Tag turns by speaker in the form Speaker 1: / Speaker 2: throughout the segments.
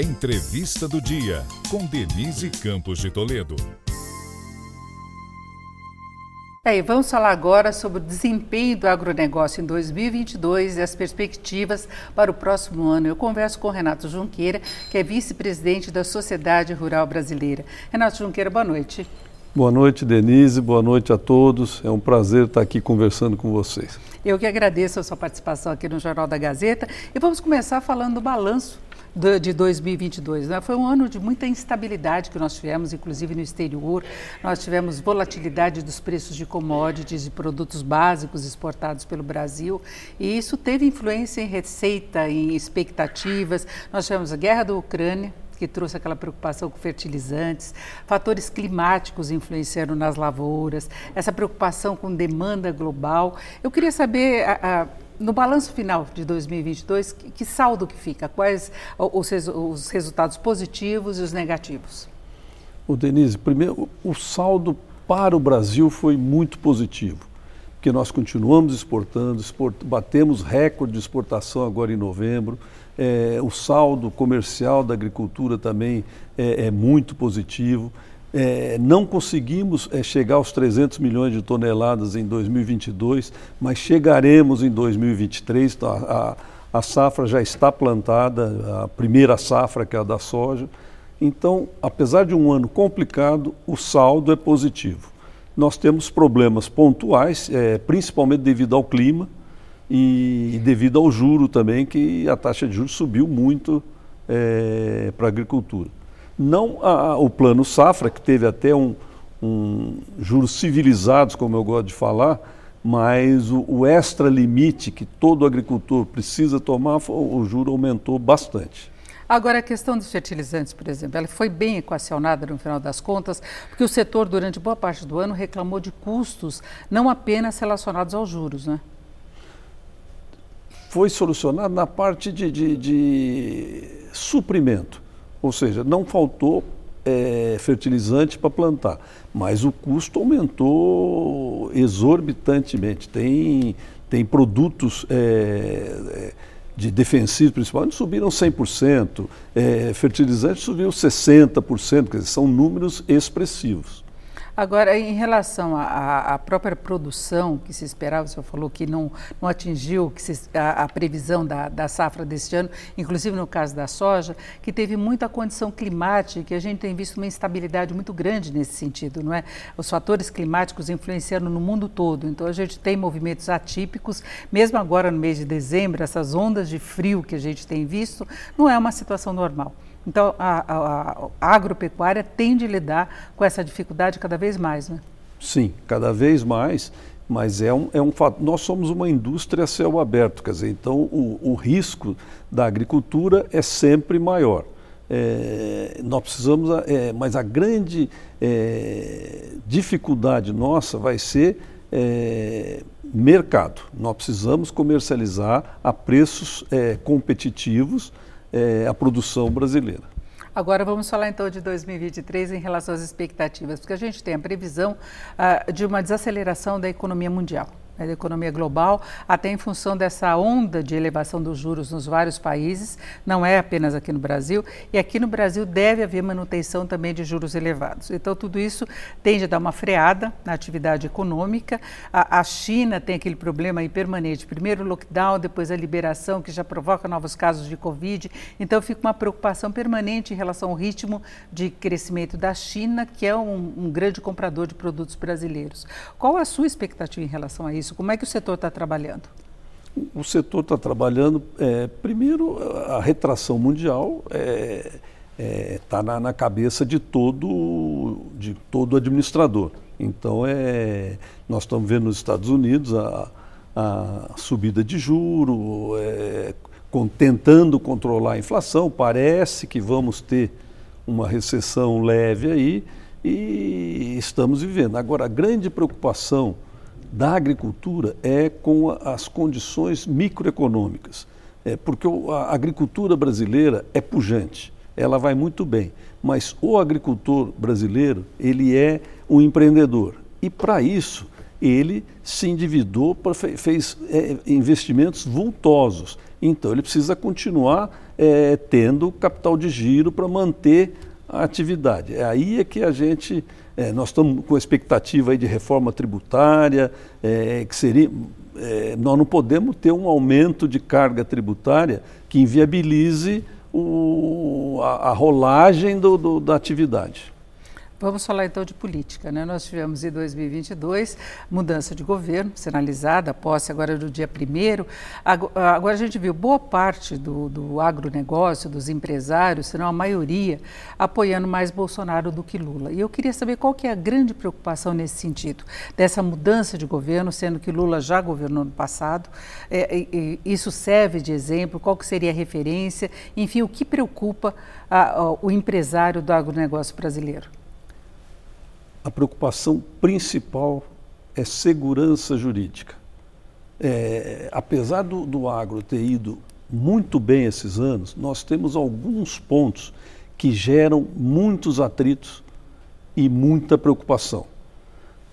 Speaker 1: Entrevista do Dia, com Denise Campos de Toledo.
Speaker 2: É, vamos falar agora sobre o desempenho do agronegócio em 2022 e as perspectivas para o próximo ano. Eu converso com Renato Junqueira, que é vice-presidente da Sociedade Rural Brasileira. Renato Junqueira, boa noite.
Speaker 3: Boa noite, Denise. Boa noite a todos. É um prazer estar aqui conversando com vocês.
Speaker 2: Eu que agradeço a sua participação aqui no Jornal da Gazeta. E vamos começar falando do balanço de 2022. Né? Foi um ano de muita instabilidade que nós tivemos, inclusive no exterior. Nós tivemos volatilidade dos preços de commodities e produtos básicos exportados pelo Brasil. E isso teve influência em receita, em expectativas. Nós tivemos a guerra da Ucrânia, que trouxe aquela preocupação com fertilizantes, fatores climáticos influenciaram nas lavouras, essa preocupação com demanda global. Eu queria saber. No balanço final de 2022, que, que saldo que fica? Quais os, os, resultados positivos e os negativos?
Speaker 3: O Denise, primeiro, o saldo para o Brasil foi muito positivo, porque nós continuamos exportando, export, batemos recorde de exportação agora em novembro, é, o saldo comercial da agricultura também é, é muito positivo. É, não conseguimos é, chegar aos 300 milhões de toneladas em 2022, mas chegaremos em 2023. Tá? A, a safra já está plantada, a primeira safra, que é a da soja. Então, apesar de um ano complicado, o saldo é positivo. Nós temos problemas pontuais, é, principalmente devido ao clima e, devido ao juro também, que a taxa de juros subiu muito é, para a agricultura. Não a, o plano safra, que teve até um, um juros civilizados, como eu gosto de falar, mas o, o extra limite que todo agricultor precisa tomar, o juro aumentou bastante.
Speaker 2: Agora, a questão dos fertilizantes, por exemplo, ela foi bem equacionada no final das contas, porque o setor, durante boa parte do ano, reclamou de custos não apenas relacionados aos juros, né?
Speaker 3: Foi solucionado na parte de, de, de suprimento. Ou seja, não faltou é, fertilizante para plantar, mas o custo aumentou exorbitantemente. Tem, tem produtos é, de defensivos, principalmente, subiram 100%, é, fertilizante subiu 60%, quer dizer, são números expressivos.
Speaker 2: Agora, em relação à, própria produção que se esperava, o senhor falou que não, não atingiu que se, a, a, previsão da, da safra deste ano, inclusive no caso da soja, que teve muita condição climática e a gente tem visto uma instabilidade muito grande nesse sentido, não é? Os fatores climáticos influenciando no mundo todo, então a gente tem movimentos atípicos, mesmo agora no mês de dezembro, essas ondas de frio que a gente tem visto, não é uma situação normal. Então, a, a, a agropecuária tem de lidar com essa dificuldade cada vez mais, né?
Speaker 3: Sim, cada vez mais, mas é um, é um fato. Nós somos uma indústria a céu aberto, quer dizer, então o, o risco da agricultura é sempre maior. É, nós precisamos, é, mas a grande é, dificuldade nossa vai ser é, mercado. Nós precisamos comercializar a preços é, competitivos é, a produção brasileira.
Speaker 2: Agora vamos falar então de 2023 em relação às expectativas, porque a gente tem a previsão uh, de uma desaceleração da economia mundial. Né, da economia global, até em função dessa onda de elevação dos juros nos vários países, não é apenas aqui no Brasil, e aqui no Brasil deve haver manutenção também de juros elevados. Então, tudo isso tende a dar uma freada na atividade econômica. A, a China tem aquele problema aí permanente: primeiro o lockdown, depois a liberação, que já provoca novos casos de Covid. Então, fica uma preocupação permanente em relação ao ritmo de crescimento da China, que é um, um grande comprador de produtos brasileiros. Qual a sua expectativa em relação a isso? Isso? Como é que o setor está trabalhando?
Speaker 3: O setor está trabalhando, é, primeiro, a retração mundial está é, é, tá na, na, cabeça de todo, de todo administrador. Então, é, nós estamos vendo nos Estados Unidos a, a subida de juro, é, com, tentando controlar a inflação. Parece que vamos ter uma recessão leve aí e estamos vivendo. Agora, a grande preocupação da agricultura é com as condições microeconômicas. É, porque a agricultura brasileira é pujante, ela vai muito bem, mas o agricultor brasileiro, ele é um empreendedor. E para isso, ele se endividou, fez é, investimentos vultosos. Então, ele precisa continuar é, tendo capital de giro para manter a atividade. É aí é que a gente, é, nós estamos com expectativa aí de reforma tributária, é, que seria, é, nós não podemos ter um aumento de carga tributária que inviabilize o, a, a rolagem do, do, da atividade.
Speaker 2: Vamos falar então de política. Né? Nós tivemos em 2022 mudança de governo, sinalizada, posse agora do dia 1 Agora a gente viu boa parte do, do agronegócio, dos empresários, se não a maioria, apoiando mais Bolsonaro do que Lula. E eu queria saber qual que é a grande preocupação nesse sentido, dessa mudança de governo, sendo que Lula já governou no passado. É, isso serve de exemplo? Qual que seria a referência? Enfim, o que preocupa a, a, o empresário do agronegócio brasileiro?
Speaker 3: A preocupação principal é segurança jurídica. É, apesar do, do agro ter ido muito bem esses anos, nós temos alguns pontos que geram muitos atritos e muita preocupação.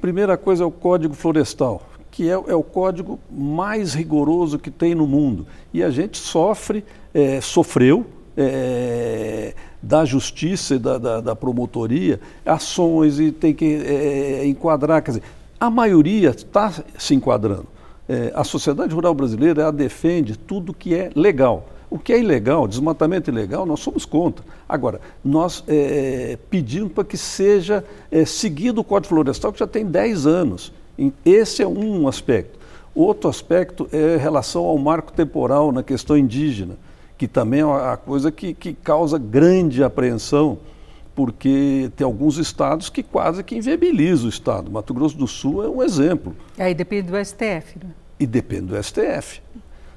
Speaker 3: Primeira coisa é o Código Florestal, que é, é o código mais rigoroso que tem no mundo. E a gente sofre, é, sofreu, é, da justiça e da, da, da, promotoria ações e tem que é, enquadrar. Quer dizer, a maioria está se enquadrando. É, a sociedade rural brasileira defende tudo que é legal. O que é ilegal, desmatamento ilegal, nós somos contra. Agora, nós é, pedimos para que seja é, seguido o Código Florestal, que já tem 10 anos. Esse é um aspecto. Outro aspecto é relação ao marco temporal na questão indígena que também é uma coisa que, que causa grande apreensão, porque tem alguns estados que quase que inviabilizam o estado. Mato Grosso do Sul é um exemplo.
Speaker 2: Aí depende do STF, né?
Speaker 3: E depende do STF.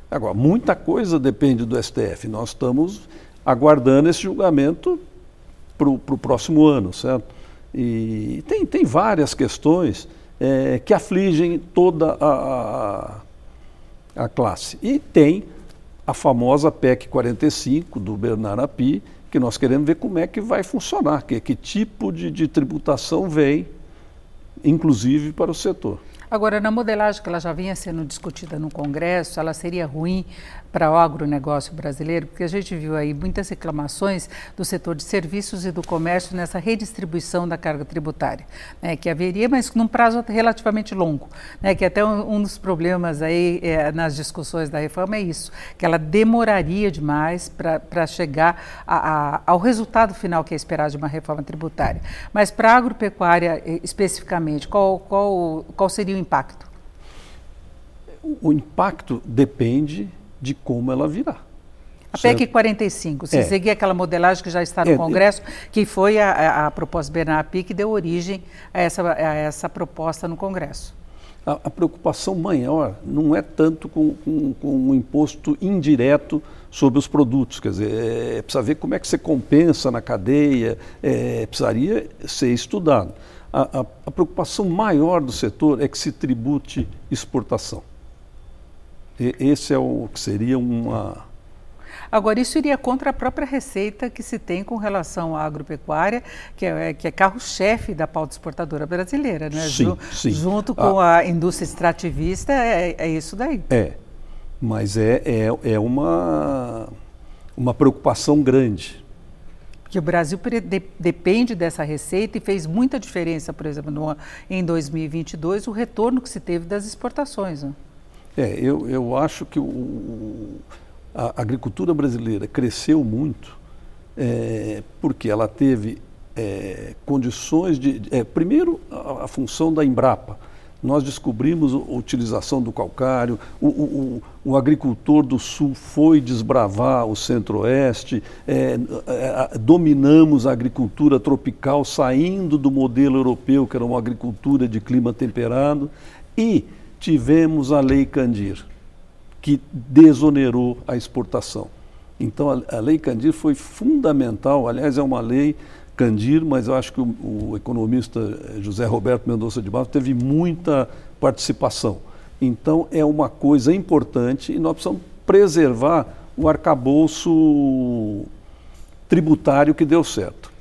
Speaker 3: Agora, muita coisa depende do STF. Nós estamos aguardando esse julgamento para o próximo ano, certo? E tem, tem várias questões é, que afligem toda a, a, a classe. E tem a famosa PEC 45 do Bernard Api, que nós queremos ver como é que vai funcionar, que, que tipo de, de tributação vem, inclusive para o setor.
Speaker 2: Agora, na modelagem que ela já vinha sendo discutida no Congresso, ela seria ruim para o agronegócio brasileiro? Porque a gente viu aí muitas reclamações do setor de serviços e do comércio nessa redistribuição da carga tributária, né, que haveria, mas num prazo relativamente longo. Né, que até um, um dos problemas aí é, nas discussões da reforma é isso, que ela demoraria demais para chegar a, a, ao resultado final que é esperado de uma reforma tributária. Mas para a agropecuária especificamente, qual, qual, qual seria o impacto?
Speaker 3: O impacto depende de como ela virá.
Speaker 2: A PEC 45, se é. seguir aquela modelagem que já está no é, Congresso, que foi a, a, a proposta Bernard que deu origem a essa, a essa proposta no Congresso.
Speaker 3: A, a preocupação maior não é tanto com, com, com um imposto indireto sobre os produtos, quer dizer, é, precisa ver como é que você compensa na cadeia, é, precisaria ser estudado. A, a, a preocupação maior do setor é que se tribute exportação. E, esse é o que seria uma.
Speaker 2: Agora, isso iria contra a própria receita que se tem com relação à agropecuária, que é, que é carro-chefe da pauta exportadora brasileira, né?
Speaker 3: Sim, sim.
Speaker 2: Junto com a, a indústria extrativista, é, é, isso daí.
Speaker 3: É, mas é, é, é uma, uma preocupação grande
Speaker 2: que o Brasil de, depende dessa receita e fez muita diferença, por exemplo, no, em 2022, o retorno que se teve das exportações. Né?
Speaker 3: É, eu, eu acho que o, a agricultura brasileira cresceu muito é, porque ela teve é, condições de. É, primeiro, a, a função da Embrapa nós descobrimos a utilização do calcário, o, o, o agricultor do sul foi desbravar o centro-oeste, é, é, dominamos a agricultura tropical, saindo do modelo europeu, que era uma agricultura de clima temperado, e tivemos a Lei Candir, que desonerou a exportação. Então, a, a Lei Candir foi fundamental, aliás, é uma lei Candir, mas eu acho que o, o economista José Roberto Mendonça de Barros teve muita participação. Então é uma coisa importante e nós precisamos preservar o arcabouço tributário que deu certo.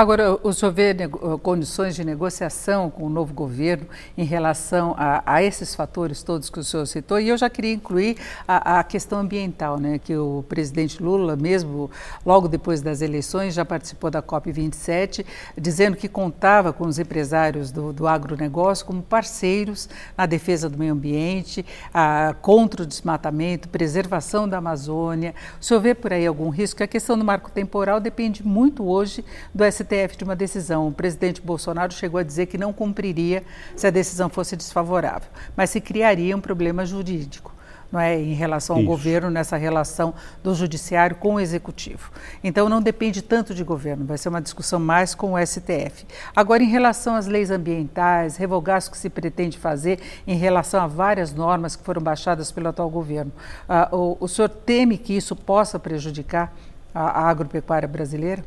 Speaker 2: Agora, o senhor vê condições de negociação com o novo governo em relação a, a, esses fatores todos que o senhor citou? E eu já queria incluir a, a, questão ambiental, né? que o presidente Lula, mesmo logo depois das eleições, já participou da COP27, dizendo que contava com os empresários do, do agronegócio como parceiros na defesa do meio ambiente, a, contra o desmatamento, preservação da Amazônia. O senhor vê por aí algum risco? A questão do marco temporal depende muito hoje do STF STF de uma decisão. O presidente Bolsonaro chegou a dizer que não cumpriria se a decisão fosse desfavorável, mas se criaria um problema jurídico. Não é, em relação ao Isso. governo, nessa relação do judiciário com o executivo. Então, não depende tanto de governo, vai ser uma discussão mais com o STF. Agora, em relação às leis ambientais, revogaço que se pretende fazer em relação a várias normas que foram baixadas pelo atual governo, uh, o, o senhor teme que isso possa prejudicar a, a agropecuária brasileira?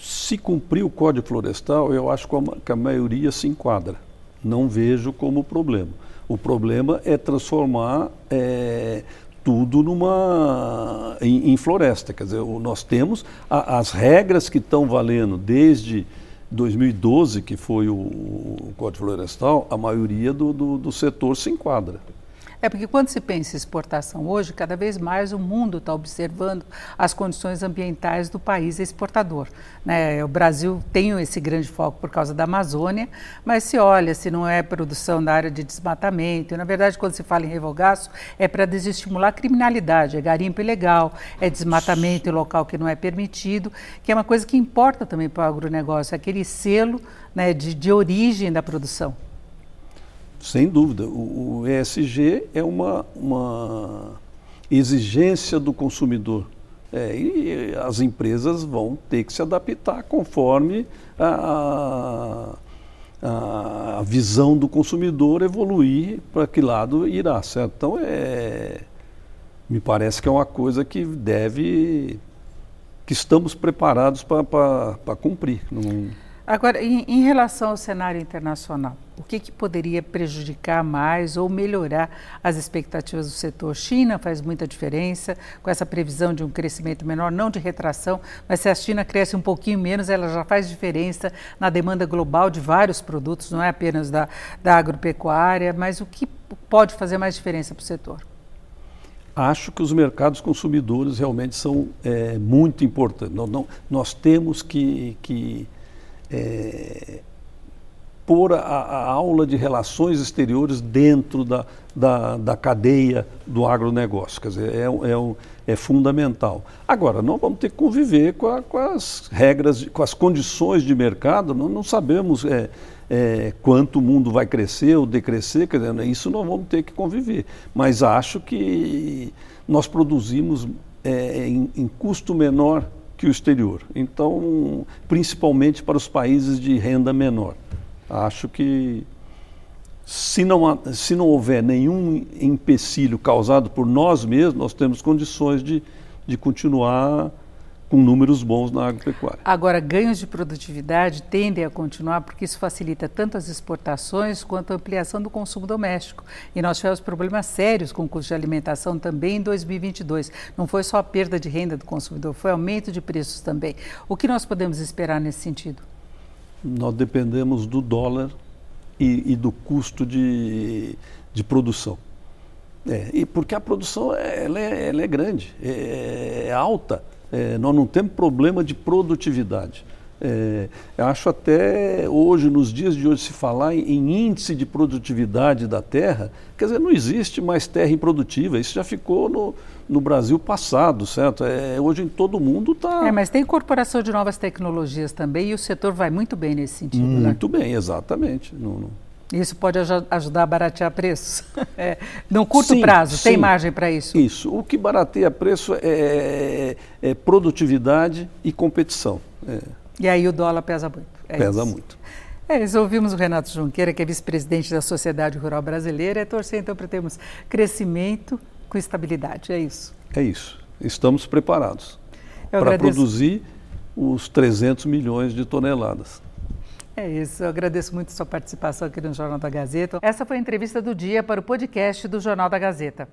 Speaker 3: Se cumprir o Código Florestal, eu acho que a maioria se enquadra. Não vejo como problema. O problema é transformar é, tudo numa em, em, floresta. Quer dizer, nós temos a, as regras que estão valendo desde 2012, que foi o, o Código Florestal, a maioria do, do, do setor se enquadra.
Speaker 2: É porque quando se pensa em exportação hoje, cada vez mais o mundo está observando as condições ambientais do país exportador. Né? O Brasil tem esse grande foco por causa da Amazônia, mas se olha se não é produção da área de desmatamento, e, na verdade quando se fala em revogaço é para desestimular a criminalidade, é garimpo ilegal, é desmatamento em local que não é permitido, que é uma coisa que importa também para o agronegócio, aquele selo né, de, de origem da produção.
Speaker 3: Sem dúvida. O, o ESG é uma, uma exigência do consumidor. É, e as empresas vão ter que se adaptar conforme a, a, a visão do consumidor evoluir para que lado irá, certo? Então, é, me parece que é uma coisa que deve, que estamos preparados para cumprir. Não...
Speaker 2: Agora, em, em, relação ao cenário internacional, o que, que, poderia prejudicar mais ou melhorar as expectativas do setor? China faz muita diferença com essa previsão de um crescimento menor, não de retração, mas se a China cresce um pouquinho menos, ela já faz diferença na demanda global de vários produtos, não é apenas da, da agropecuária, mas o que pode fazer mais diferença para o setor?
Speaker 3: Acho que os mercados consumidores realmente são é, muito importantes. Não, não, nós temos que, que é, pôr a, a, aula de relações exteriores dentro da, da, da cadeia do agronegócio. Quer dizer, é, é, é, fundamental. Agora, nós vamos ter que conviver com, a, com as regras, com as condições de mercado, nós não sabemos é, é, quanto o mundo vai crescer ou decrescer, quer dizer, isso nós vamos ter que conviver. Mas acho que nós produzimos é, em, em custo menor que o exterior. Então, principalmente para os países de renda menor. Acho que se não, se não houver nenhum empecilho causado por nós mesmos, nós temos condições de, de continuar com números bons na agropecuária.
Speaker 2: Agora, ganhos de produtividade tendem a continuar porque isso facilita tanto as exportações quanto a ampliação do consumo doméstico. E nós tivemos problemas sérios com o custo de alimentação também em 2022. Não foi só a perda de renda do consumidor, foi aumento de preços também. O que nós podemos esperar nesse sentido?
Speaker 3: Nós dependemos do dólar e, e do custo de, de produção. É, e porque a produção ela é, ela é grande, é, é alta. É, nós não temos problema de produtividade. É, eu acho até hoje, nos dias de hoje, se falar em, índice de produtividade da terra, quer dizer, não existe mais terra improdutiva. Isso já ficou no, no Brasil passado, certo? É, hoje em todo mundo está.
Speaker 2: É, mas tem incorporação de novas tecnologias também e o setor vai muito bem nesse sentido. Né?
Speaker 3: Muito né? bem, exatamente. Não, não...
Speaker 2: Isso pode ajudar a baratear preços? É, no curto sim, prazo, sim, tem margem para isso?
Speaker 3: Isso. O que barateia preço é, é, é produtividade e competição. É.
Speaker 2: E aí o dólar pesa muito.
Speaker 3: É pesa isso. muito.
Speaker 2: É, isso, ouvimos o Renato Junqueira, que é vice-presidente da Sociedade Rural Brasileira, é torcer então para termos crescimento com estabilidade. É isso.
Speaker 3: É isso. Estamos preparados para produzir os 300 milhões de toneladas.
Speaker 2: É isso, eu agradeço muito a sua participação aqui no Jornal da Gazeta. Essa foi a entrevista do dia para o podcast do Jornal da Gazeta.